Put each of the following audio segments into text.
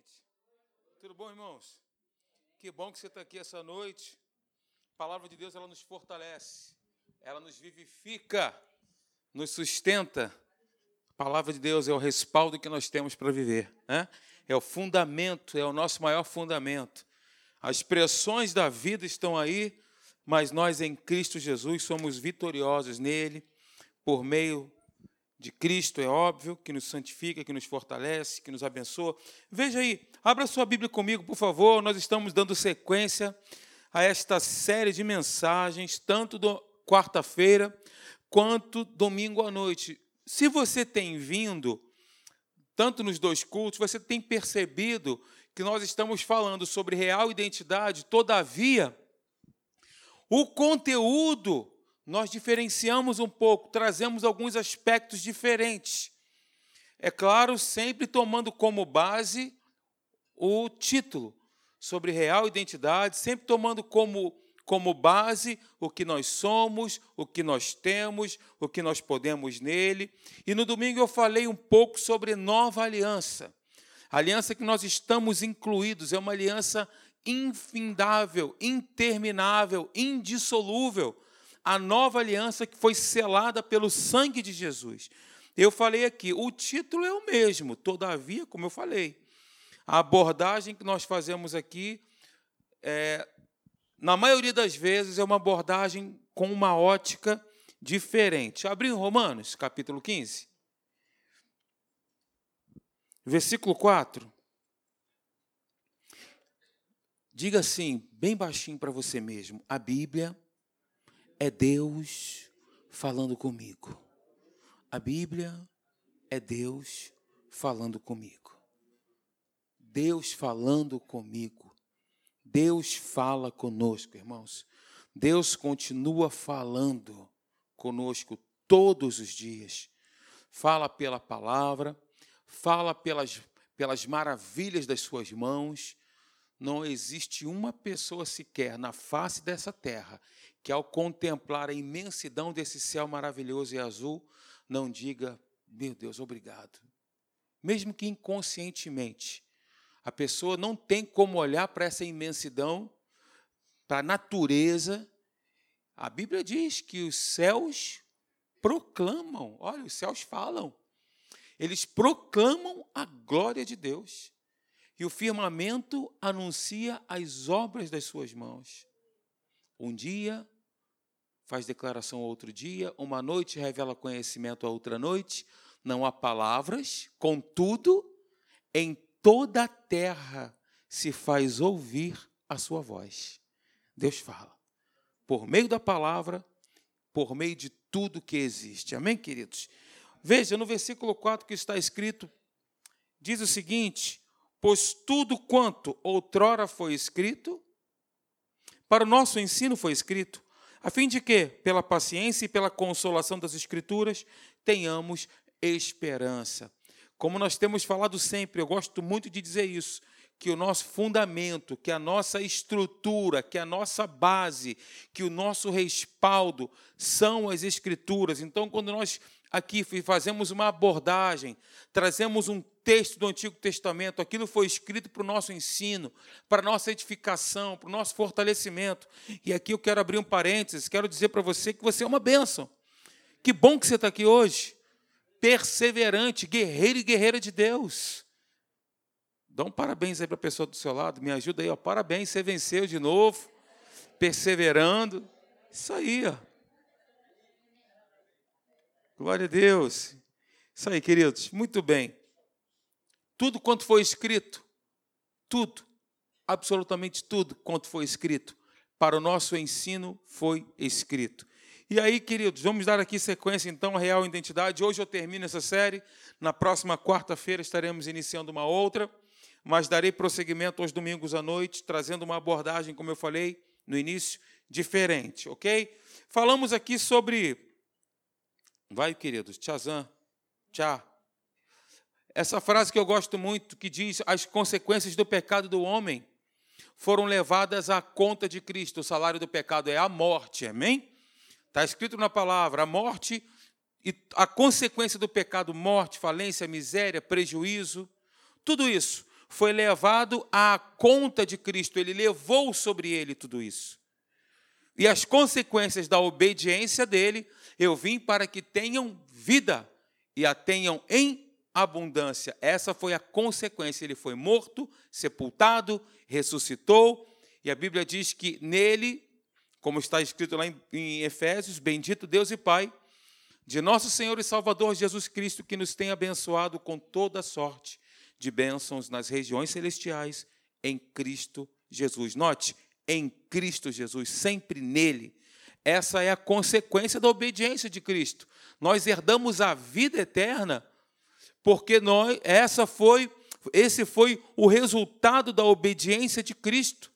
gente? Tudo bom, irmãos? Que bom que você está aqui essa noite. A palavra de Deus, ela nos fortalece, ela nos vivifica, nos sustenta. A palavra de Deus é o respaldo que nós temos para viver, né? é o fundamento, é o nosso maior fundamento. As pressões da vida estão aí, mas nós em Cristo Jesus somos vitoriosos nele, por meio de Cristo, é óbvio, que nos santifica, que nos fortalece, que nos abençoa. Veja aí, abra sua Bíblia comigo, por favor. Nós estamos dando sequência a esta série de mensagens, tanto quarta-feira quanto domingo à noite. Se você tem vindo, tanto nos dois cultos, você tem percebido que nós estamos falando sobre real identidade, todavia, o conteúdo nós diferenciamos um pouco, trazemos alguns aspectos diferentes. É claro, sempre tomando como base o título sobre real identidade, sempre tomando como, como base o que nós somos, o que nós temos, o que nós podemos nele. E no domingo eu falei um pouco sobre nova aliança. A aliança que nós estamos incluídos é uma aliança infindável, interminável, indissolúvel a nova aliança que foi selada pelo sangue de Jesus. Eu falei aqui, o título é o mesmo, todavia, como eu falei, a abordagem que nós fazemos aqui, é, na maioria das vezes, é uma abordagem com uma ótica diferente. Abriu Romanos, capítulo 15, versículo 4. Diga assim, bem baixinho para você mesmo: a Bíblia é Deus falando comigo. A Bíblia é Deus falando comigo. Deus falando comigo. Deus fala conosco, irmãos. Deus continua falando conosco todos os dias. Fala pela palavra, fala pelas, pelas maravilhas das suas mãos. Não existe uma pessoa sequer na face dessa terra que ao contemplar a imensidão desse céu maravilhoso e azul, não diga, meu Deus, obrigado. Mesmo que inconscientemente, a pessoa não tem como olhar para essa imensidão, para a natureza. A Bíblia diz que os céus proclamam, olha, os céus falam. Eles proclamam a glória de Deus. E o firmamento anuncia as obras das suas mãos. Um dia faz declaração outro dia, uma noite revela conhecimento a outra noite. Não há palavras, contudo, em toda a terra se faz ouvir a sua voz. Deus fala. Por meio da palavra, por meio de tudo que existe. Amém, queridos? Veja no versículo 4 que está escrito, diz o seguinte: Pois tudo quanto outrora foi escrito, para o nosso ensino foi escrito, a fim de que, pela paciência e pela consolação das Escrituras, tenhamos esperança. Como nós temos falado sempre, eu gosto muito de dizer isso, que o nosso fundamento, que a nossa estrutura, que a nossa base, que o nosso respaldo são as Escrituras. Então, quando nós aqui fazemos uma abordagem, trazemos um texto do Antigo Testamento, aquilo foi escrito para o nosso ensino, para a nossa edificação, para o nosso fortalecimento. E aqui eu quero abrir um parênteses, quero dizer para você que você é uma bênção. Que bom que você está aqui hoje. Perseverante, guerreiro e guerreira de Deus. Dá um parabéns aí para a pessoa do seu lado, me ajuda aí, ó. Parabéns, você venceu de novo, perseverando. Isso aí, ó. Glória a Deus. Isso aí, queridos. Muito bem. Tudo quanto foi escrito, tudo, absolutamente tudo quanto foi escrito, para o nosso ensino foi escrito. E aí, queridos, vamos dar aqui sequência então à real identidade. Hoje eu termino essa série. Na próxima quarta-feira estaremos iniciando uma outra, mas darei prosseguimento aos domingos à noite, trazendo uma abordagem, como eu falei no início, diferente, ok? Falamos aqui sobre Vai, queridos, tchazã, tchá. Essa frase que eu gosto muito, que diz: as consequências do pecado do homem foram levadas à conta de Cristo. O salário do pecado é a morte, amém? Está escrito na palavra: a morte e a consequência do pecado, morte, falência, miséria, prejuízo, tudo isso foi levado à conta de Cristo, ele levou sobre ele tudo isso. E as consequências da obediência dele, eu vim para que tenham vida e a tenham em abundância. Essa foi a consequência. Ele foi morto, sepultado, ressuscitou, e a Bíblia diz que nele, como está escrito lá em, Efésios, bendito Deus e Pai de nosso Senhor e Salvador Jesus Cristo, que nos tem abençoado com toda sorte de bênçãos nas regiões celestiais em Cristo Jesus. Note, em Cristo Jesus, sempre nele. Essa é a consequência da obediência de Cristo. Nós herdamos a vida eterna porque nós, essa foi, esse foi o resultado da obediência de Cristo.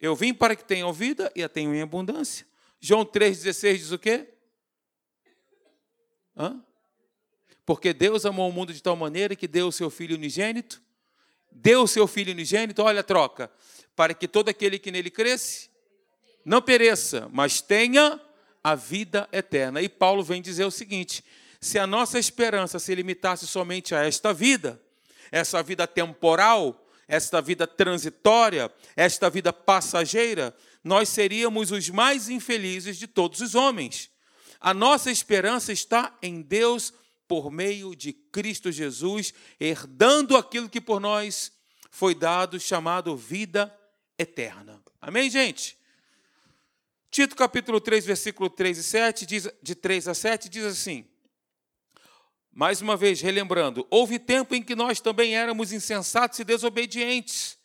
Eu vim para que tenham vida e a tenham em abundância. João 3,16 diz o quê? Hã? Porque Deus amou o mundo de tal maneira que deu o seu Filho unigênito, deu o seu Filho unigênito, olha a troca, para que todo aquele que nele cresce não pereça, mas tenha a vida eterna. E Paulo vem dizer o seguinte: se a nossa esperança se limitasse somente a esta vida, essa vida temporal, esta vida transitória, esta vida passageira, nós seríamos os mais infelizes de todos os homens. A nossa esperança está em Deus por meio de Cristo Jesus, herdando aquilo que por nós foi dado, chamado vida eterna. Amém, gente? Tito capítulo 3, versículo 3 e 7, diz, de 3 a 7, diz assim: Mais uma vez, relembrando, houve tempo em que nós também éramos insensatos e desobedientes.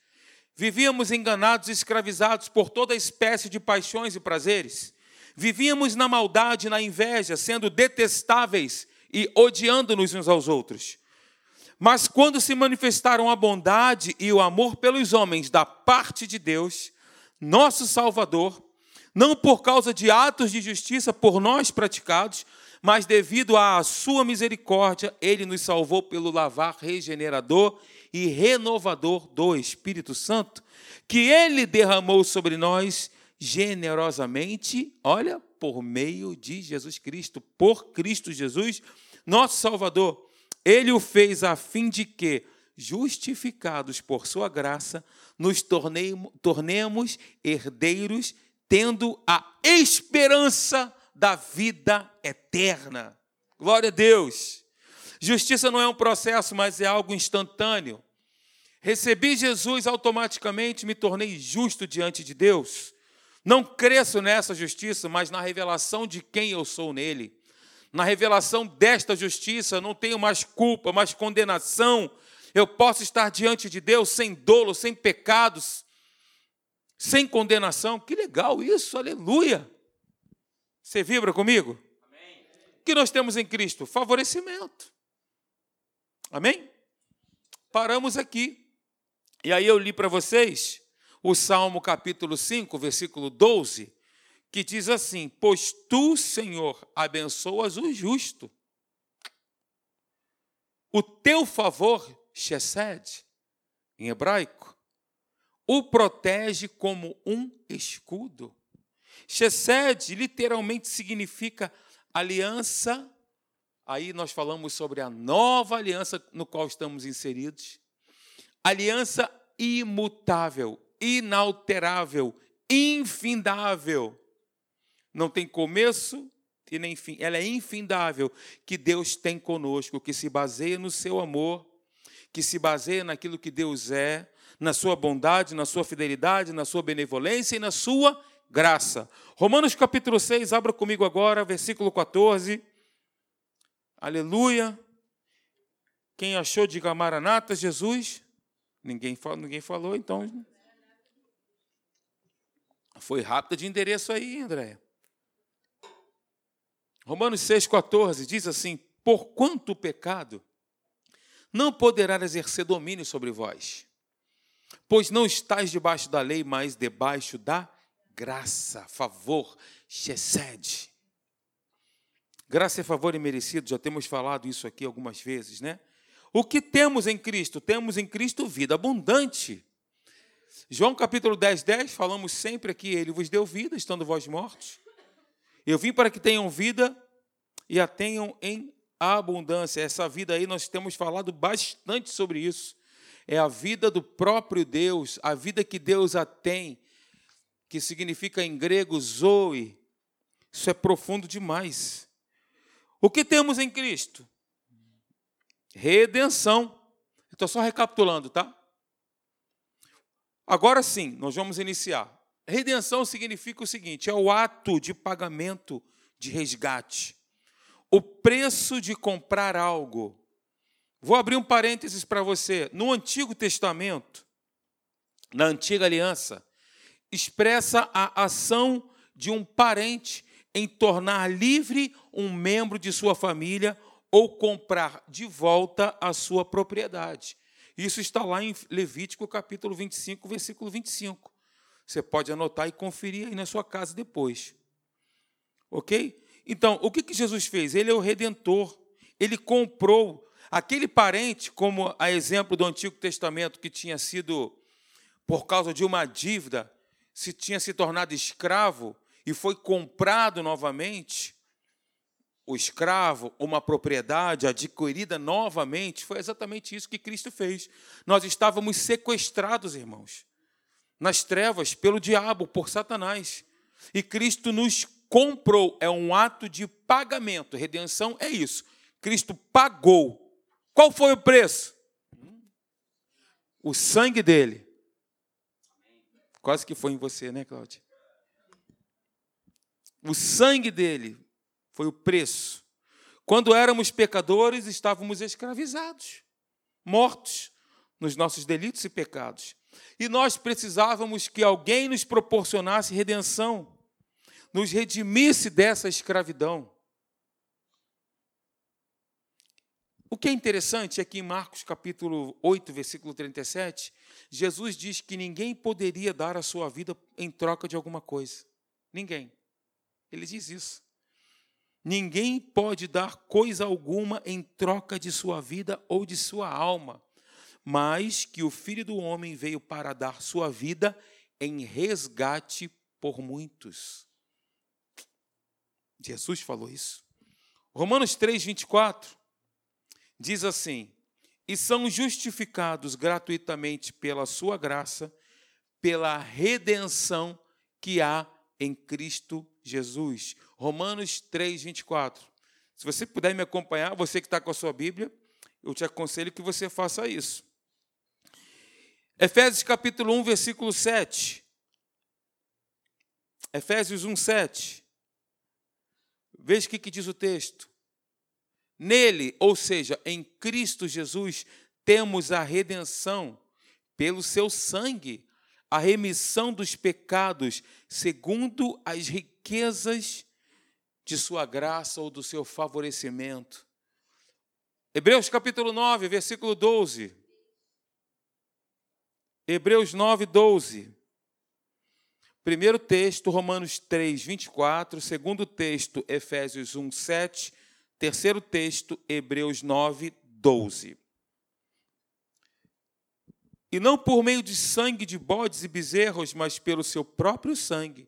Vivíamos enganados e escravizados por toda espécie de paixões e prazeres Vivíamos na maldade, na inveja, sendo detestáveis e odiando-nos uns aos outros. Mas quando se manifestaram a bondade e o amor pelos homens da parte de Deus, nosso Salvador, não por causa de atos de justiça por nós praticados, mas devido à sua misericórdia, ele nos salvou pelo lavar regenerador e renovador do Espírito Santo, que ele derramou sobre nós generosamente, olha, por meio de Jesus Cristo, por Cristo Jesus, nosso Salvador. Ele o fez a fim de que, justificados por sua graça, nos tornemos herdeiros, tendo a esperança da vida eterna. Glória a Deus. Justiça não é um processo, mas é algo instantâneo. Recebi Jesus automaticamente, me tornei justo diante de Deus. Não cresço nessa justiça, mas na revelação de quem eu sou nele. Na revelação desta justiça, não tenho mais culpa, mais condenação. Eu posso estar diante de Deus sem dolo, sem pecados, sem condenação. Que legal isso, aleluia. Você vibra comigo? Amém. O que nós temos em Cristo? Favorecimento. Amém? Paramos aqui. E aí eu li para vocês o Salmo capítulo 5, versículo 12, que diz assim: Pois tu, Senhor, abençoas o justo. O teu favor, Shesed, em hebraico, o protege como um escudo. Shesed literalmente significa aliança. Aí nós falamos sobre a nova aliança no qual estamos inseridos. Aliança imutável, inalterável, infindável. Não tem começo e nem fim. Ela é infindável que Deus tem conosco, que se baseia no seu amor, que se baseia naquilo que Deus é, na sua bondade, na sua fidelidade, na sua benevolência e na sua graça. Romanos capítulo 6, abra comigo agora, versículo 14. Aleluia. Quem achou, diga Maranata, Jesus. Ninguém, ninguém falou, então foi rápida de endereço aí, André. Romanos 6,14 diz assim: Porquanto o pecado não poderá exercer domínio sobre vós, pois não estáis debaixo da lei, mas debaixo da graça, favor, chesed. Graça e favor imerecido, já temos falado isso aqui algumas vezes, né? O que temos em Cristo? Temos em Cristo vida abundante. João capítulo 10, 10, falamos sempre aqui, ele vos deu vida, estando vós mortos. Eu vim para que tenham vida e a tenham em abundância. Essa vida aí, nós temos falado bastante sobre isso. É a vida do próprio Deus, a vida que Deus a tem, que significa em grego zoe. Isso é profundo demais. O que temos em Cristo? Redenção. Estou só recapitulando, tá? Agora sim, nós vamos iniciar. Redenção significa o seguinte: é o ato de pagamento de resgate, o preço de comprar algo. Vou abrir um parênteses para você. No Antigo Testamento, na Antiga Aliança, expressa a ação de um parente em tornar livre um membro de sua família ou comprar de volta a sua propriedade. Isso está lá em Levítico capítulo 25, versículo 25. Você pode anotar e conferir aí na sua casa depois. Ok? Então, o que, Jesus fez? Ele é o redentor. Ele comprou aquele parente, como a exemplo do Antigo Testamento, que tinha sido, por causa de uma dívida, se tinha se tornado escravo e foi comprado novamente o escravo, uma propriedade adquirida novamente, foi exatamente isso que Cristo fez. Nós estávamos sequestrados, irmãos, nas trevas, pelo diabo, por Satanás. E Cristo nos comprou, é um ato de pagamento. Redenção é isso. Cristo pagou. Qual foi o preço? O sangue dele. Quase que foi em você, né, Cláudia? O sangue dele foi o preço. Quando éramos pecadores, estávamos escravizados, mortos nos nossos delitos e pecados. E nós precisávamos que alguém nos proporcionasse redenção, nos redimisse dessa escravidão. O que é interessante é que em Marcos capítulo 8, versículo 37, Jesus diz que ninguém poderia dar a sua vida em troca de alguma coisa. Ninguém. Ele diz isso. Ninguém pode dar coisa alguma em troca de sua vida ou de sua alma, mas que o Filho do Homem veio para dar sua vida em resgate por muitos. Jesus falou isso. Romanos 3, 24 diz assim: E são justificados gratuitamente pela sua graça, pela redenção que há em Cristo Jesus. Romanos 3, 24. Se você puder me acompanhar, você que está com a sua Bíblia, eu te aconselho que você faça isso. Efésios capítulo 1, versículo 7. Efésios 1, 7. Veja o que, que diz o texto. Nele, ou seja, em Cristo Jesus, temos a redenção pelo seu sangue, a remissão dos pecados, segundo as riquezas de sua graça ou do seu favorecimento. Hebreus capítulo 9, versículo 12. Hebreus 9, 12. Primeiro texto, Romanos 3, 24. Segundo texto, Efésios 1, 7. Terceiro texto, Hebreus 9, 12. E não por meio de sangue de bodes e bezerros, mas pelo seu próprio sangue,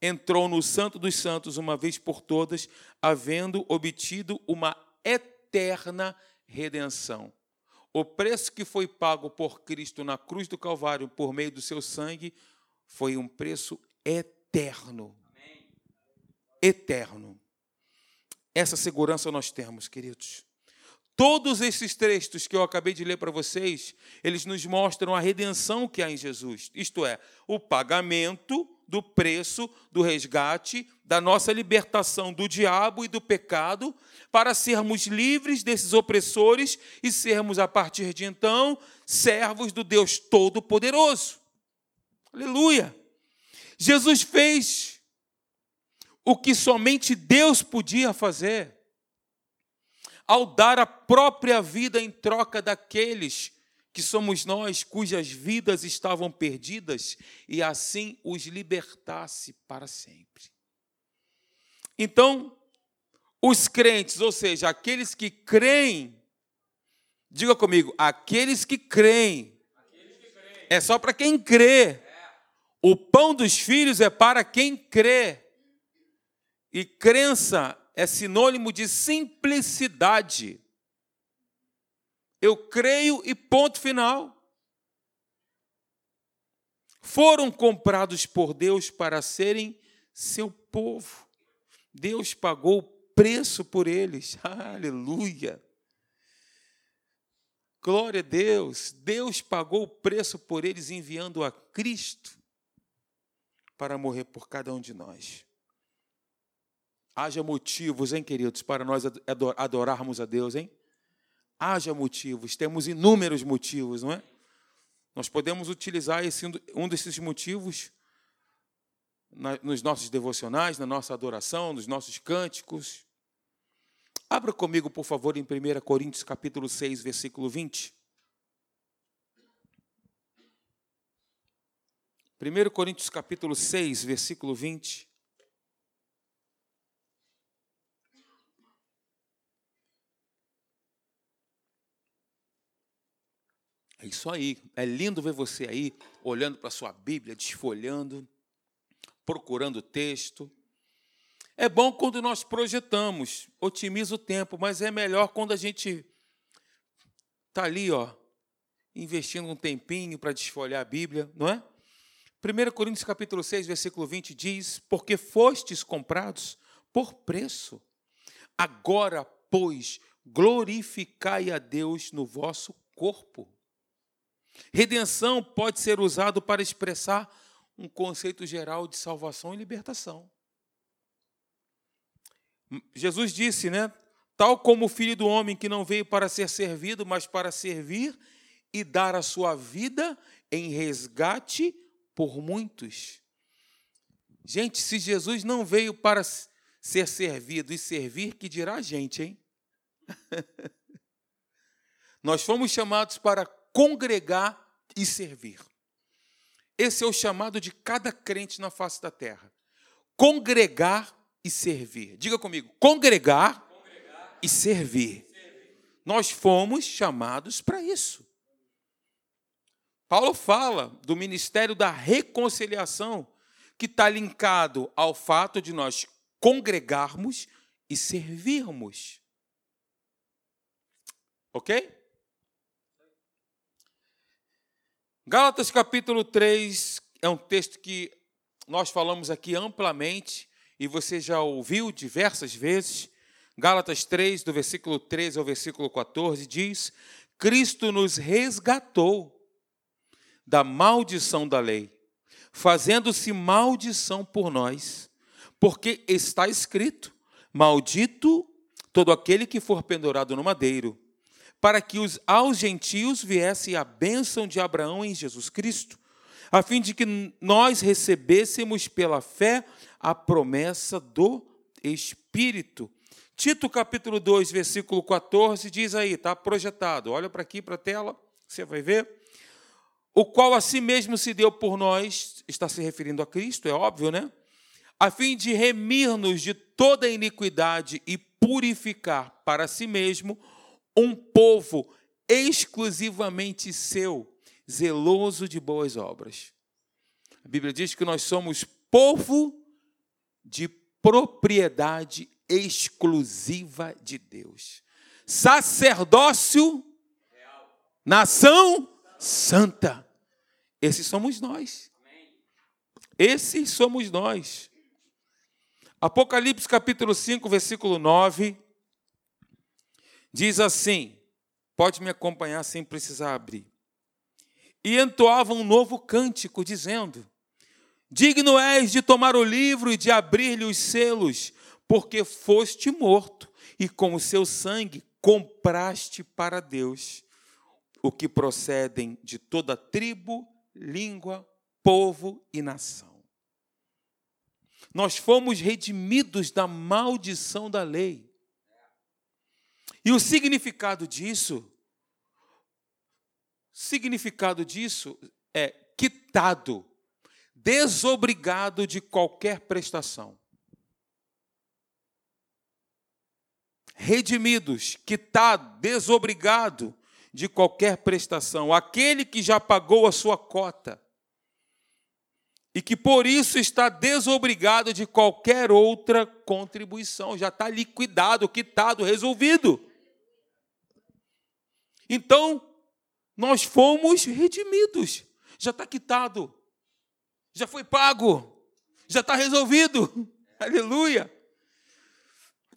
entrou no Santo dos Santos uma vez por todas, havendo obtido uma eterna redenção. O preço que foi pago por Cristo na cruz do Calvário por meio do seu sangue foi um preço eterno. Eterno. Essa segurança nós temos, queridos. Todos esses textos que eu acabei de ler para vocês, eles nos mostram a redenção que há em Jesus, isto é, o pagamento do preço do resgate, da nossa libertação do diabo e do pecado, para sermos livres desses opressores e sermos, a partir de então, servos do Deus Todo-Poderoso. Aleluia! Jesus fez o que somente Deus podia fazer ao dar a própria vida em troca daqueles que somos nós, cujas vidas estavam perdidas, e assim os libertasse para sempre. Então, os crentes, ou seja, aqueles que creem, diga comigo, aqueles que creem, aqueles que creem. é só para quem crê. O pão dos filhos é para quem crê. E crença é sinônimo de simplicidade. Eu creio e ponto final. foram comprados por Deus para serem seu povo. Deus pagou preço por eles. Aleluia. Glória a Deus. Deus pagou o preço por eles enviando a Cristo para morrer por cada um de nós. Haja motivos, hein, queridos, para nós adorarmos a Deus, hein? Haja motivos, temos inúmeros motivos, não é? Nós podemos utilizar esse, um desses motivos na, nos nossos devocionais, na nossa adoração, nos nossos cânticos. Abra comigo, por favor, em 1 Coríntios capítulo 6, versículo 20. 1 Coríntios capítulo 6, versículo 20. É isso aí. É lindo ver você aí, olhando para a sua Bíblia, desfolhando, procurando o texto. É bom quando nós projetamos, otimiza o tempo, mas é melhor quando a gente está ali, ó, investindo um tempinho para desfolhar a Bíblia, não é? 1 Coríntios capítulo 6, versículo 20 diz: Porque fostes comprados por preço. Agora, pois, glorificai a Deus no vosso corpo. Redenção pode ser usado para expressar um conceito geral de salvação e libertação. Jesus disse, né? Tal como o filho do homem que não veio para ser servido, mas para servir e dar a sua vida em resgate por muitos. Gente, se Jesus não veio para ser servido e servir, que dirá a gente, hein? Nós fomos chamados para congregar e servir. Esse é o chamado de cada crente na face da terra. Congregar e servir. Diga comigo, congregar, congregar e servir. servir. Nós fomos chamados para isso. Paulo fala do ministério da reconciliação, que está linkado ao fato de nós congregarmos e servirmos. Ok? Gálatas capítulo 3 é um texto que nós falamos aqui amplamente e você já ouviu diversas vezes. Gálatas 3, do versículo 13 ao versículo 14, diz: Cristo nos resgatou da maldição da lei, fazendo-se maldição por nós, porque está escrito: Maldito todo aquele que for pendurado no madeiro para que os, aos gentios viesse a bênção de Abraão em Jesus Cristo, a fim de que nós recebêssemos pela fé a promessa do Espírito. Tito capítulo 2, versículo 14, diz aí, está projetado, olha para aqui, para a tela, você vai ver. O qual a si mesmo se deu por nós, está se referindo a Cristo, é óbvio, né? A fim de remir-nos de toda iniquidade e purificar para si mesmo um povo exclusivamente seu, zeloso de boas obras. A Bíblia diz que nós somos povo de propriedade exclusiva de Deus. Sacerdócio, nação santa. Esses somos nós. Esses somos nós. Apocalipse capítulo 5, versículo 9 Diz assim: pode me acompanhar sem precisar abrir. E entoava um novo cântico, dizendo: Digno és de tomar o livro e de abrir-lhe os selos, porque foste morto, e com o seu sangue compraste para Deus o que procedem de toda tribo, língua, povo e nação. Nós fomos redimidos da maldição da lei. E o significado disso, significado disso é quitado, desobrigado de qualquer prestação. Redimidos, quitado, desobrigado de qualquer prestação. Aquele que já pagou a sua cota e que por isso está desobrigado de qualquer outra contribuição, já está liquidado, quitado, resolvido. Então, nós fomos redimidos, já está quitado. Já foi pago. Já está resolvido. Aleluia.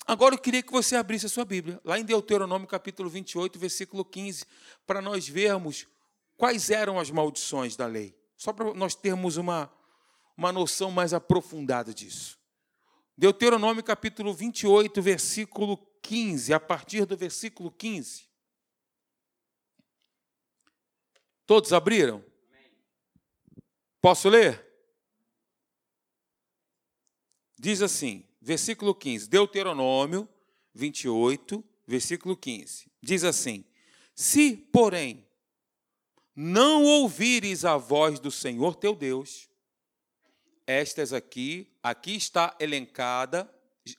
Agora eu queria que você abrisse a sua Bíblia, lá em Deuteronômio capítulo 28, versículo 15, para nós vermos quais eram as maldições da lei. Só para nós termos uma, uma noção mais aprofundada disso. Deuteronômio capítulo 28, versículo 15, a partir do versículo 15. Todos abriram? Posso ler? Diz assim, versículo 15, Deuteronômio 28, versículo 15. Diz assim: Se, porém, não ouvires a voz do Senhor teu Deus, estas aqui, aqui está elencada,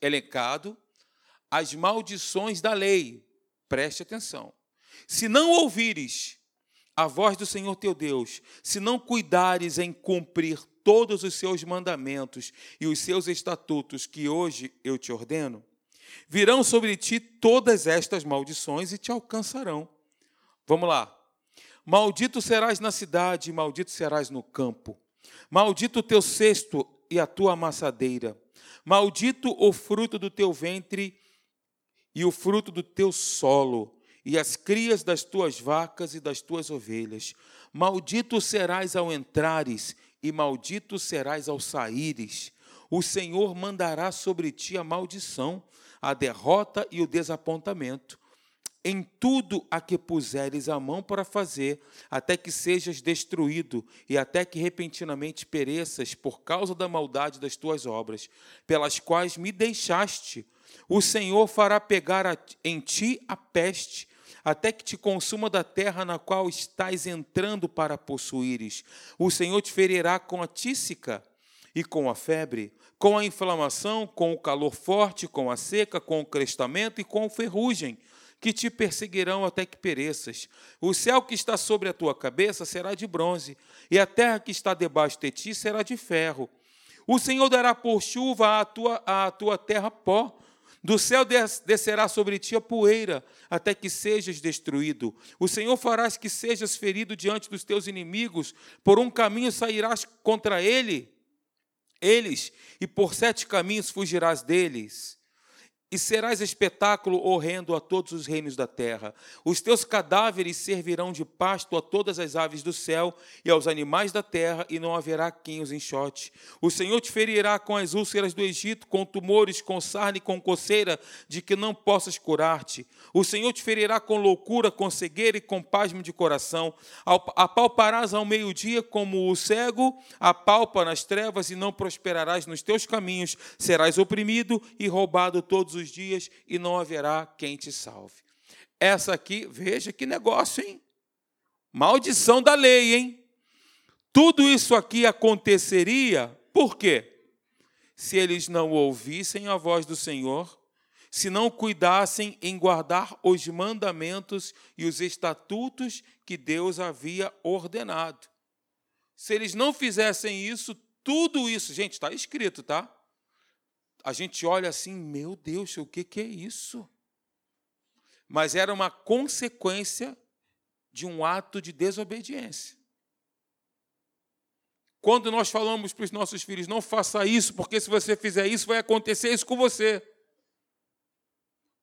elencado as maldições da lei. Preste atenção. Se não ouvires a voz do Senhor teu Deus, se não cuidares em cumprir todos os seus mandamentos e os seus estatutos que hoje eu te ordeno, virão sobre ti todas estas maldições e te alcançarão. Vamos lá. Maldito serás na cidade, maldito serás no campo. Maldito o teu cesto e a tua amassadeira. Maldito o fruto do teu ventre e o fruto do teu solo, e as crias das tuas vacas e das tuas ovelhas. Maldito serás ao entrares, e maldito serás ao saíres. O Senhor mandará sobre ti a maldição, a derrota e o desapontamento em tudo a que puseres a mão para fazer, até que sejas destruído e até que repentinamente pereças por causa da maldade das tuas obras, pelas quais me deixaste. O Senhor fará pegar em ti a peste, até que te consuma da terra na qual estás entrando para possuíres. O Senhor te ferirá com a tísica e com a febre, com a inflamação, com o calor forte, com a seca, com o crestamento e com a ferrugem que te perseguirão até que pereças. O céu que está sobre a tua cabeça será de bronze, e a terra que está debaixo de ti será de ferro. O Senhor dará por chuva à tua, à tua terra pó, do céu descerá sobre ti a poeira, até que sejas destruído. O Senhor farás que sejas ferido diante dos teus inimigos, por um caminho sairás contra ele, eles, e por sete caminhos fugirás deles e serás espetáculo horrendo a todos os reinos da terra. Os teus cadáveres servirão de pasto a todas as aves do céu e aos animais da terra, e não haverá quem os enxote. O Senhor te ferirá com as úlceras do Egito, com tumores, com sarne, com coceira, de que não possas curar-te. O Senhor te ferirá com loucura, com cegueira e com pasmo de coração. Apalparás ao meio-dia como o cego apalpa nas trevas, e não prosperarás nos teus caminhos. Serás oprimido e roubado todos os dias e não haverá quem te salve. Essa aqui, veja que negócio, hein? Maldição da lei, hein? Tudo isso aqui aconteceria por quê? Se eles não ouvissem a voz do Senhor, se não cuidassem em guardar os mandamentos e os estatutos que Deus havia ordenado. Se eles não fizessem isso, tudo isso, gente, está escrito, tá? A gente olha assim, meu Deus, o que, é isso? Mas era uma consequência de um ato de desobediência. Quando nós falamos para os nossos filhos, não faça isso, porque se você fizer isso, vai acontecer isso com você.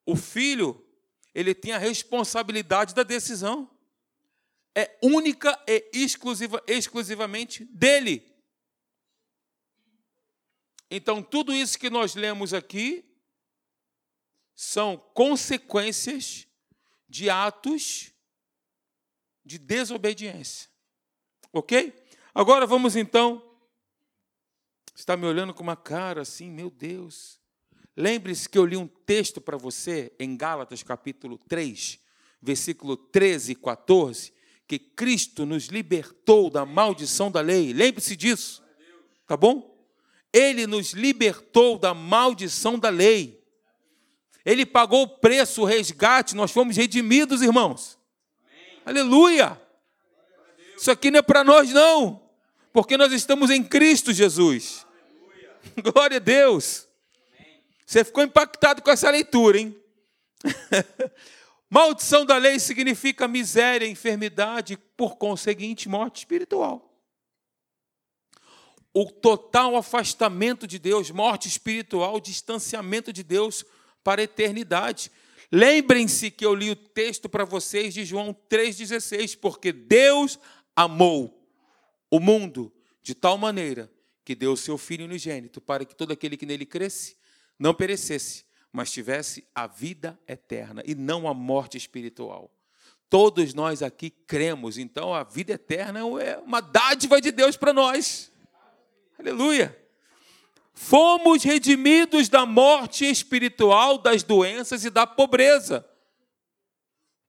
O filho, ele tem a responsabilidade da decisão. É única e exclusiva, exclusivamente dele. Então, tudo isso que nós lemos aqui são consequências de atos de desobediência. Ok? Agora vamos então. Está me olhando com uma cara assim, meu Deus. Lembre-se que eu li um texto para você em Gálatas capítulo 3, versículo 13 e 14, que Cristo nos libertou da maldição da lei. Lembre-se disso. Tá bom? Ele nos libertou da maldição da lei. Ele pagou o preço, o resgate, nós fomos redimidos, irmãos. Amém. Aleluia! Isso aqui não é para nós, não, porque nós estamos em Cristo Jesus. Aleluia. Glória a Deus. Amém. Você ficou impactado com essa leitura, hein? Maldição da lei significa miséria, enfermidade, por conseguinte, morte espiritual. O total afastamento de Deus, morte espiritual, distanciamento de Deus para a eternidade. Lembrem-se que eu li o texto para vocês de João 3,16, porque Deus amou o mundo de tal maneira que deu o seu Filho unigênito para que todo aquele que nele cresce não perecesse, mas tivesse a vida eterna e não a morte espiritual. Todos nós aqui cremos, então a vida eterna é uma dádiva de Deus para nós. Aleluia. Fomos redimidos da morte espiritual, das doenças e da pobreza.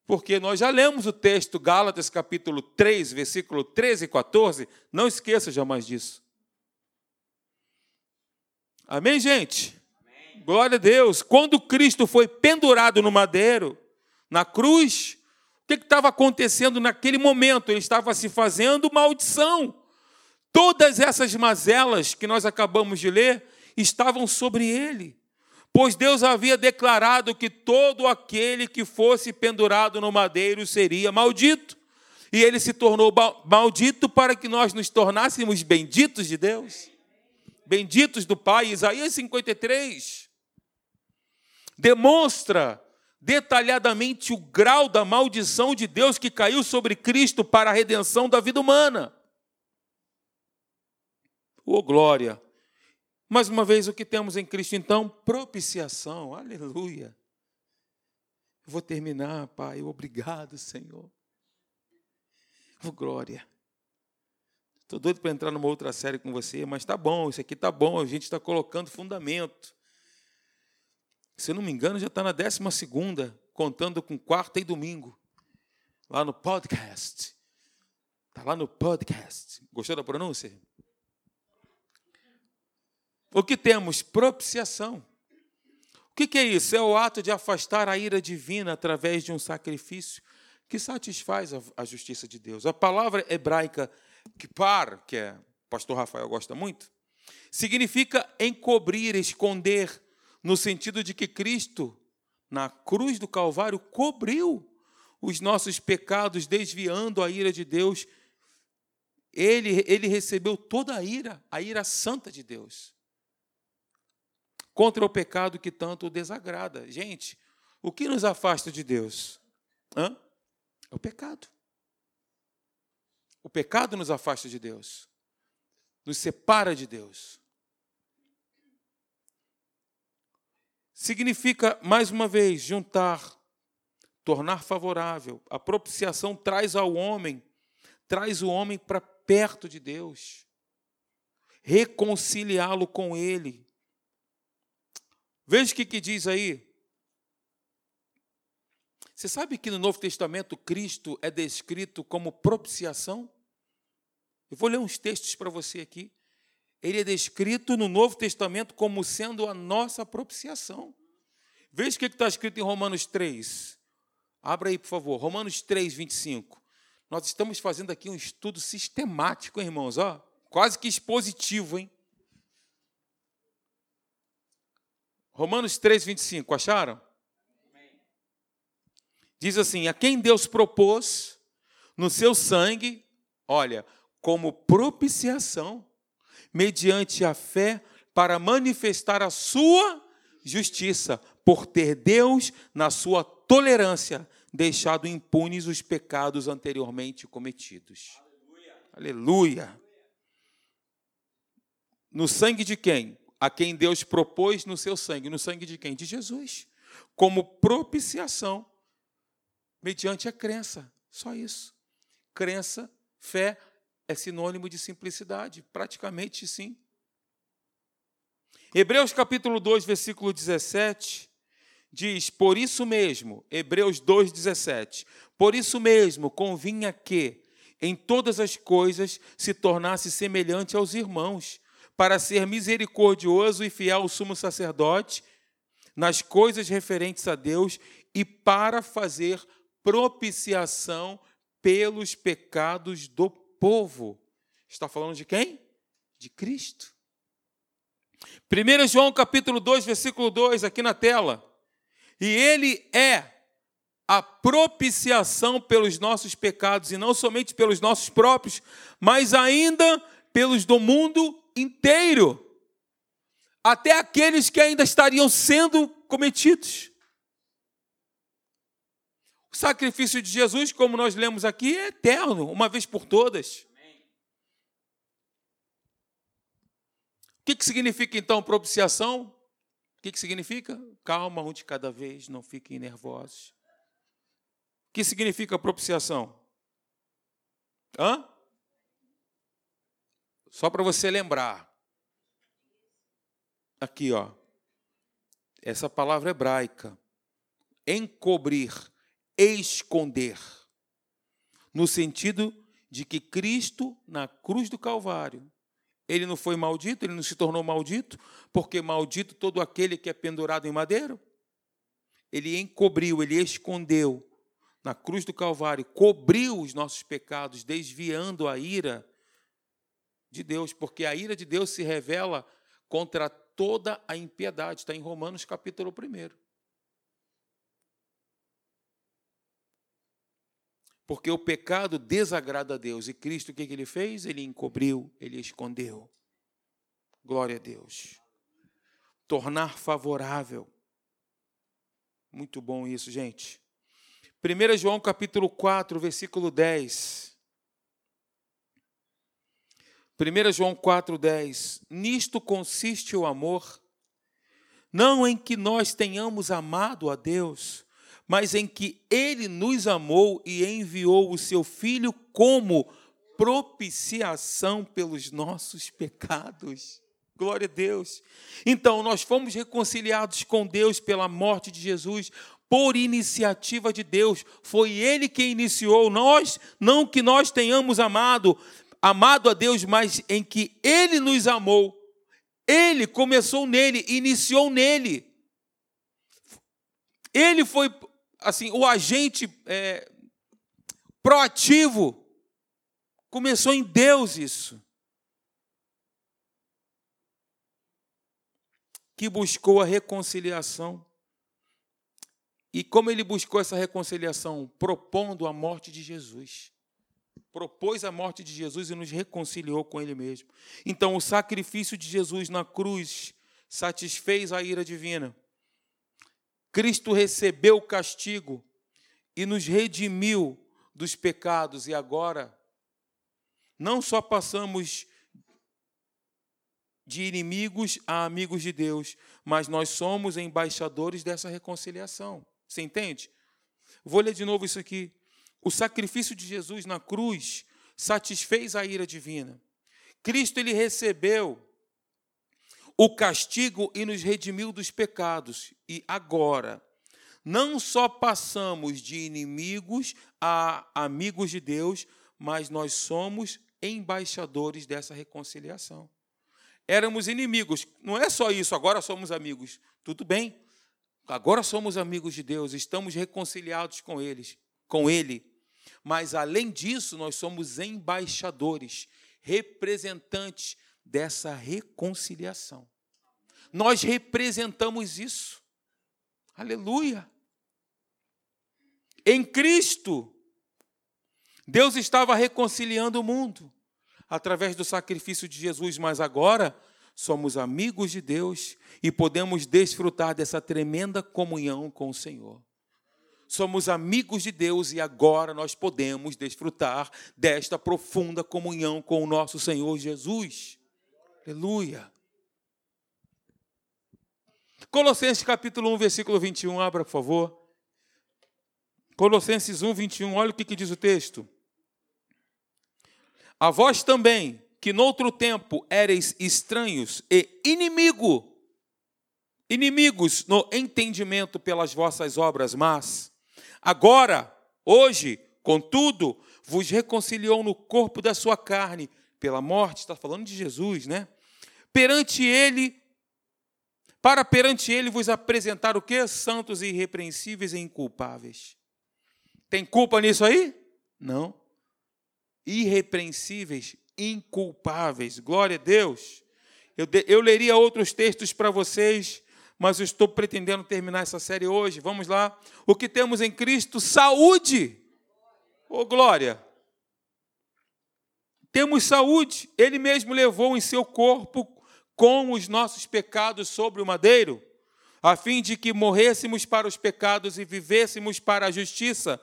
Porque nós já lemos o texto Gálatas capítulo 3, versículo 13 e 14. Não esqueça jamais disso. Amém, gente? Amém. Glória a Deus. Quando Cristo foi pendurado no madeiro, na cruz, o que estava acontecendo naquele momento? Ele estava se fazendo maldição. Todas essas mazelas que nós acabamos de ler estavam sobre ele, pois Deus havia declarado que todo aquele que fosse pendurado no madeiro seria maldito. E ele se tornou maldito para que nós nos tornássemos benditos de Deus, benditos do Pai. Isaías 53 demonstra detalhadamente o grau da maldição de Deus que caiu sobre Cristo para a redenção da vida humana. Oh, glória! Mais uma vez, o que temos em Cristo, então? Propiciação, aleluia. Vou terminar, Pai, obrigado, Senhor. Oh, glória. Estou doido para entrar numa outra série com você, mas tá bom, isso aqui tá bom, a gente está colocando fundamento. Se eu não me engano, já está na décima segunda, contando com quarta e domingo, lá no podcast. Está lá no podcast. Gostou da pronúncia? O que temos? Propiciação. O que é isso? É o ato de afastar a ira divina através de um sacrifício que satisfaz a justiça de Deus. A palavra hebraica kipar, que é, o pastor Rafael gosta muito, significa encobrir, esconder, no sentido de que Cristo, na cruz do Calvário, cobriu os nossos pecados, desviando a ira de Deus. Ele, ele recebeu toda a ira, a ira santa de Deus contra o pecado que tanto o desagrada. Gente, o que nos afasta de Deus? Hã? É o pecado. O pecado nos afasta de Deus, nos separa de Deus. Significa, mais uma vez, juntar, tornar favorável. A propiciação traz ao homem, traz o homem para perto de Deus, reconciliá-lo com Ele. Veja o que, que diz aí. Você sabe que no Novo Testamento Cristo é descrito como propiciação? Eu vou ler uns textos para você aqui. Ele é descrito no Novo Testamento como sendo a nossa propiciação. Veja o que está escrito em Romanos 3. Abra aí, por favor. Romanos 3, 25. Nós estamos fazendo aqui um estudo sistemático, irmãos, ó, quase que expositivo, hein? Romanos 3, 25, acharam? Diz assim: A quem Deus propôs no seu sangue, olha, como propiciação, mediante a fé, para manifestar a sua justiça, por ter Deus, na sua tolerância, deixado impunes os pecados anteriormente cometidos. Aleluia. Aleluia. No sangue de quem? A quem Deus propôs no seu sangue. No sangue de quem? De Jesus. Como propiciação, mediante a crença. Só isso. Crença, fé é sinônimo de simplicidade. Praticamente sim. Hebreus capítulo 2, versículo 17 diz: Por isso mesmo, Hebreus 2, 17, por isso mesmo convinha que em todas as coisas se tornasse semelhante aos irmãos para ser misericordioso e fiel ao sumo sacerdote nas coisas referentes a Deus e para fazer propiciação pelos pecados do povo. Está falando de quem? De Cristo. 1 João capítulo 2, versículo 2, aqui na tela. E ele é a propiciação pelos nossos pecados, e não somente pelos nossos próprios, mas ainda pelos do mundo inteiro, até aqueles que ainda estariam sendo cometidos. O sacrifício de Jesus, como nós lemos aqui, é eterno, uma vez por todas. O que, que significa então propiciação? O que, que significa? Calma, um de cada vez, não fiquem nervosos. O que significa propiciação? Hã? Só para você lembrar. Aqui, ó. Essa palavra hebraica. Encobrir, esconder. No sentido de que Cristo, na cruz do Calvário, ele não foi maldito, ele não se tornou maldito, porque maldito todo aquele que é pendurado em madeiro. Ele encobriu, ele escondeu na cruz do Calvário, cobriu os nossos pecados, desviando a ira de Deus, porque a ira de Deus se revela contra toda a impiedade, está em Romanos capítulo 1. Porque o pecado desagrada a Deus. E Cristo, o que ele fez? Ele encobriu, ele escondeu. Glória a Deus. Tornar favorável. Muito bom isso, gente. 1 João capítulo 4, versículo 10. 1 João 4, 10. Nisto consiste o amor, não em que nós tenhamos amado a Deus, mas em que ele nos amou e enviou o seu filho como propiciação pelos nossos pecados. Glória a Deus. Então, nós fomos reconciliados com Deus pela morte de Jesus, por iniciativa de Deus. Foi Ele quem iniciou, nós, não que nós tenhamos amado, amado a Deus, mas em que Ele nos amou. Ele começou nele, iniciou nele. Ele foi assim, o agente é, proativo. Começou em Deus isso. Que buscou a reconciliação. E como ele buscou essa reconciliação? Propondo a morte de Jesus. Propôs a morte de Jesus e nos reconciliou com ele mesmo. Então, o sacrifício de Jesus na cruz satisfez a ira divina Cristo recebeu o castigo e nos redimiu dos pecados, e agora não só passamos de inimigos a amigos de Deus, mas nós somos embaixadores dessa reconciliação. Você entende? Vou ler de novo isso aqui. O sacrifício de Jesus na cruz satisfez a ira divina. Cristo ele recebeu o castigo e nos redimiu dos pecados. E agora, não só passamos de inimigos a amigos de Deus, mas nós somos embaixadores dessa reconciliação. Éramos inimigos, não é só isso, agora somos amigos. Tudo bem. Agora somos amigos de Deus, estamos reconciliados com eles, com ele. Mas além disso, nós somos embaixadores, representantes dessa reconciliação. Nós representamos isso. Aleluia. Em Cristo, Deus estava reconciliando o mundo através do sacrifício de Jesus, mas agora somos amigos de Deus e podemos desfrutar dessa tremenda comunhão com o Senhor. Somos amigos de Deus e agora nós podemos desfrutar desta profunda comunhão com o nosso Senhor Jesus. Aleluia. Colossenses capítulo 1, versículo 21, abra, por favor. Colossenses 1, 21, olha o que, que diz o texto. A vós também, que noutro tempo éreis estranhos e inimigo, inimigos no entendimento pelas vossas obras mas agora, hoje, contudo, vos reconciliou no corpo da sua carne, pela morte, está falando de Jesus, né? Perante ele, para perante ele vos apresentar o que? Santos e irrepreensíveis e inculpáveis. Tem culpa nisso aí? Não. Irrepreensíveis, inculpáveis. Glória a Deus. Eu, eu leria outros textos para vocês, mas eu estou pretendendo terminar essa série hoje. Vamos lá. O que temos em Cristo? Saúde. Ô, oh, glória. temos saúde. Ele mesmo levou em seu corpo com os nossos pecados sobre o madeiro, a fim de que morrêssemos para os pecados e vivêssemos para a justiça.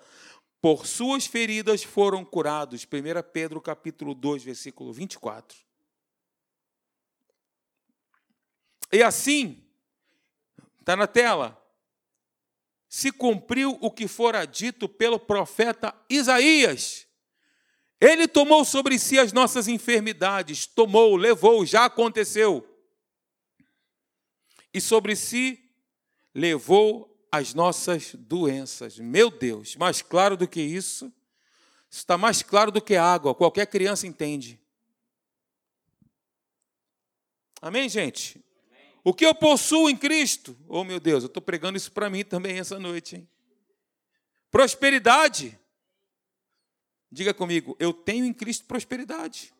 Por suas feridas foram curados. 1 Pedro capítulo 2, versículo 24. E assim, está na tela, se cumpriu o que fora dito pelo profeta Isaías. Ele tomou sobre si as nossas enfermidades, tomou, levou, já aconteceu. E sobre si levou as nossas doenças. Meu Deus, mais claro do que isso, está mais claro do que água, qualquer criança entende. Amém, gente? O que eu possuo em Cristo? Oh, meu Deus, eu estou pregando isso para mim também essa noite. Hein? Prosperidade. Diga comigo, eu tenho em Cristo prosperidade.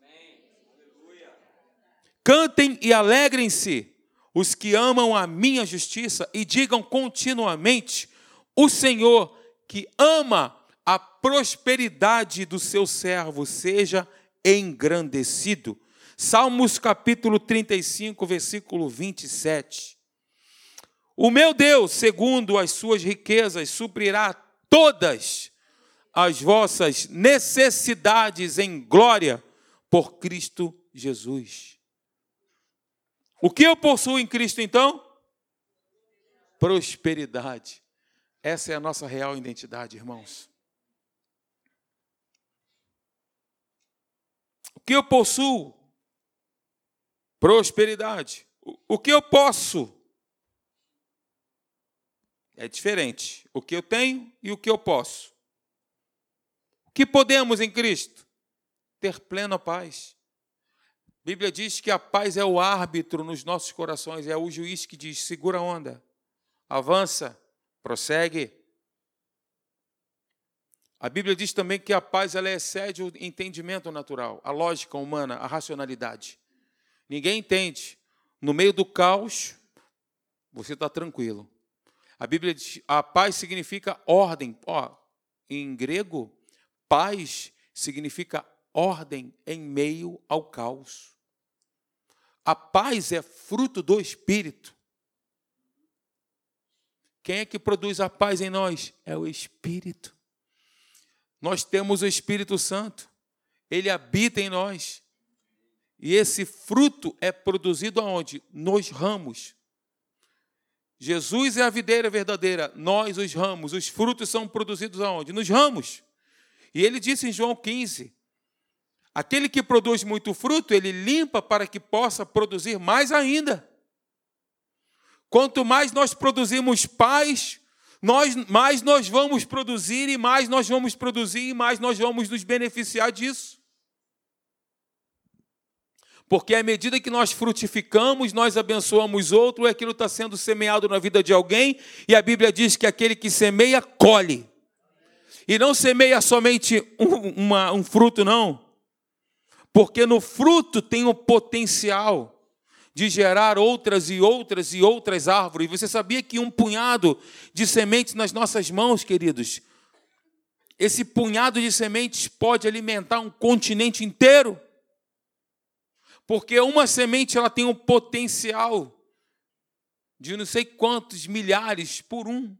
Cantem e alegrem-se os que amam a minha justiça e digam continuamente: o Senhor que ama a prosperidade do seu servo seja engrandecido. Salmos capítulo 35, versículo 27. O meu Deus, segundo as suas riquezas, suprirá todas as vossas necessidades em glória por Cristo Jesus. O que eu possuo em Cristo então? Prosperidade. Essa é a nossa real identidade, irmãos. O que eu possuo? Prosperidade. O que eu posso? É diferente. O que eu tenho e o que eu posso. O que podemos em Cristo? Ter plena paz. A Bíblia diz que a paz é o árbitro nos nossos corações, é o juiz que diz: segura a onda, avança, prossegue. A Bíblia diz também que a paz ela excede o entendimento natural, a lógica humana, a racionalidade. Ninguém entende. No meio do caos, você está tranquilo. A Bíblia diz, a paz significa ordem. Ó, em grego, paz significa ordem em meio ao caos. A paz é fruto do Espírito. Quem é que produz a paz em nós? É o Espírito. Nós temos o Espírito Santo. Ele habita em nós. E esse fruto é produzido aonde? Nos ramos. Jesus é a videira verdadeira, nós os ramos. Os frutos são produzidos aonde? Nos ramos. E ele disse em João 15: Aquele que produz muito fruto, ele limpa para que possa produzir mais ainda. Quanto mais nós produzimos paz, nós, mais nós vamos produzir, e mais nós vamos produzir, e mais nós vamos nos beneficiar disso. Porque à medida que nós frutificamos, nós abençoamos outro, aquilo está sendo semeado na vida de alguém, e a Bíblia diz que aquele que semeia, colhe. E não semeia somente um, uma, um fruto, não. Porque no fruto tem o potencial de gerar outras e outras e outras árvores. Você sabia que um punhado de sementes nas nossas mãos, queridos, esse punhado de sementes pode alimentar um continente inteiro? Porque uma semente ela tem um potencial de não sei quantos milhares por um.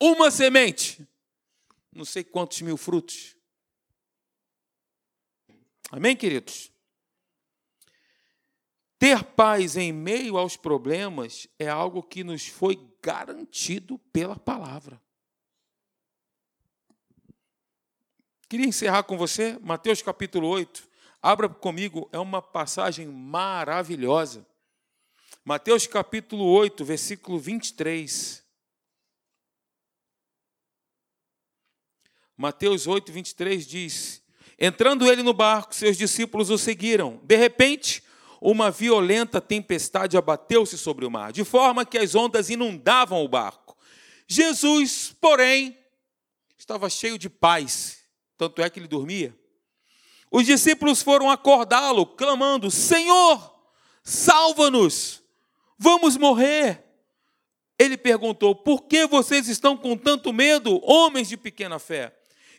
Uma semente, não sei quantos mil frutos. Amém, queridos? Ter paz em meio aos problemas é algo que nos foi garantido pela palavra. Queria encerrar com você, Mateus capítulo 8, Abra comigo, é uma passagem maravilhosa. Mateus capítulo 8, versículo 23. Mateus 8, 23 diz: Entrando ele no barco, seus discípulos o seguiram. De repente, uma violenta tempestade abateu-se sobre o mar, de forma que as ondas inundavam o barco. Jesus, porém, estava cheio de paz, tanto é que ele dormia. Os discípulos foram acordá-lo, clamando: Senhor, salva-nos, vamos morrer. Ele perguntou: Por que vocês estão com tanto medo, homens de pequena fé?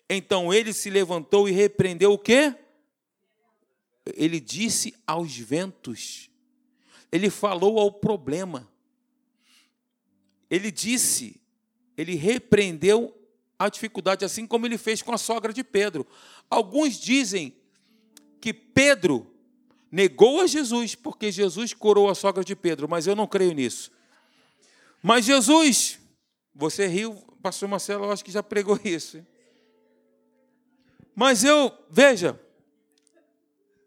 Então ele se levantou e repreendeu o quê? ele disse aos ventos, ele falou ao problema, ele disse, ele repreendeu a dificuldade, assim como ele fez com a sogra de Pedro. Alguns dizem que Pedro negou a Jesus porque Jesus curou a sogra de Pedro, mas eu não creio nisso. Mas Jesus, você riu, pastor Marcelo, eu acho que já pregou isso. Mas eu, veja,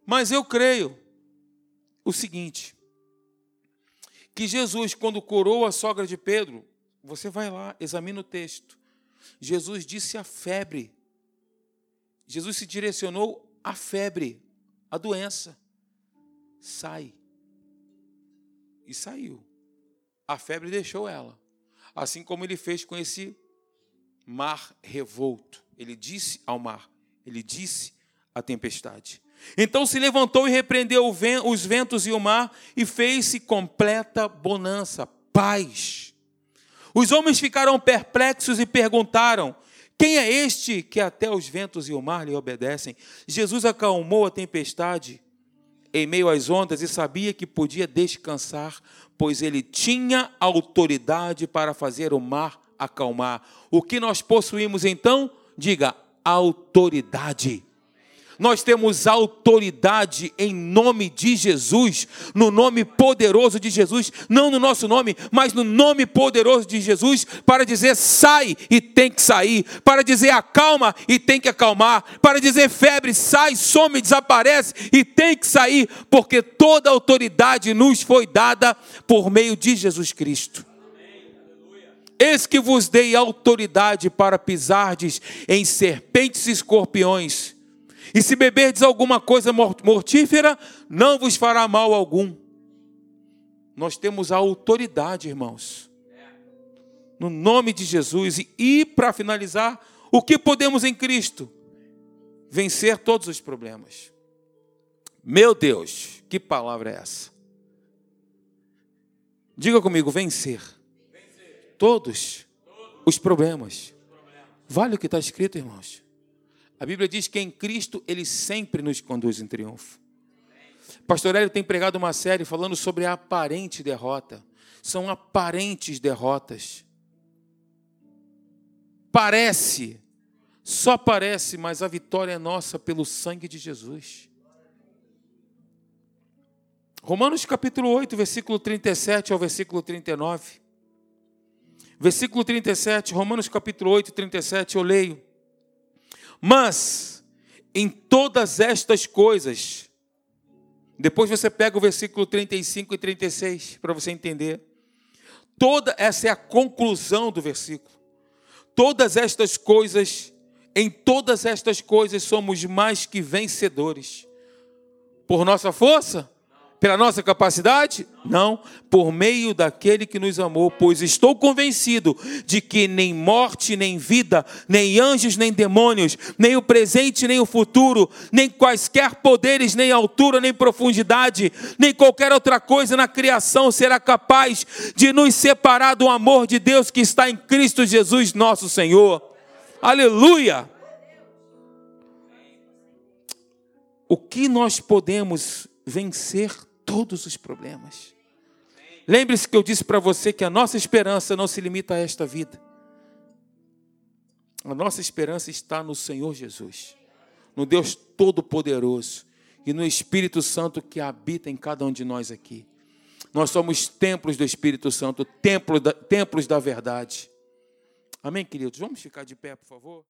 mas eu creio o seguinte: que Jesus, quando curou a sogra de Pedro, você vai lá, examina o texto. Jesus disse a febre. Jesus se direcionou à febre, à doença. Sai. E saiu. A febre deixou ela. Assim como ele fez com esse mar revolto. Ele disse ao mar, ele disse à tempestade. Então se levantou e repreendeu os ventos e o mar e fez-se completa bonança, paz. Os homens ficaram perplexos e perguntaram: Quem é este que até os ventos e o mar lhe obedecem? Jesus acalmou a tempestade em meio às ondas e sabia que podia descansar, pois ele tinha autoridade para fazer o mar acalmar. O que nós possuímos então? Diga, autoridade nós temos autoridade em nome de Jesus, no nome poderoso de Jesus, não no nosso nome, mas no nome poderoso de Jesus, para dizer sai e tem que sair, para dizer acalma e tem que acalmar, para dizer febre sai, some, desaparece e tem que sair, porque toda autoridade nos foi dada por meio de Jesus Cristo. Eis que vos dei autoridade para pisardes em serpentes e escorpiões e se beberdes alguma coisa mortífera, não vos fará mal algum. Nós temos a autoridade, irmãos. No nome de Jesus. E, para finalizar, o que podemos em Cristo? Vencer todos os problemas. Meu Deus, que palavra é essa? Diga comigo, vencer. vencer. Todos, todos os problemas. Vale o que está escrito, irmãos? A Bíblia diz que em Cristo ele sempre nos conduz em triunfo. Pastor Hélio tem pregado uma série falando sobre a aparente derrota. São aparentes derrotas. Parece, só parece, mas a vitória é nossa pelo sangue de Jesus. Romanos capítulo 8, versículo 37 ao versículo 39. Versículo 37, Romanos capítulo 8, 37, eu leio. Mas em todas estas coisas, depois você pega o versículo 35 e 36 para você entender. Toda essa é a conclusão do versículo. Todas estas coisas, em todas estas coisas somos mais que vencedores. Por nossa força? Pela nossa capacidade? Não, por meio daquele que nos amou, pois estou convencido de que nem morte, nem vida, nem anjos, nem demônios, nem o presente, nem o futuro, nem quaisquer poderes, nem altura, nem profundidade, nem qualquer outra coisa na criação será capaz de nos separar do amor de Deus que está em Cristo Jesus, nosso Senhor. Aleluia! O que nós podemos vencer todos os problemas. Lembre-se que eu disse para você que a nossa esperança não se limita a esta vida. A nossa esperança está no Senhor Jesus, no Deus Todo-Poderoso e no Espírito Santo que habita em cada um de nós aqui. Nós somos templos do Espírito Santo, templos da, templos da verdade. Amém, queridos? Vamos ficar de pé, por favor?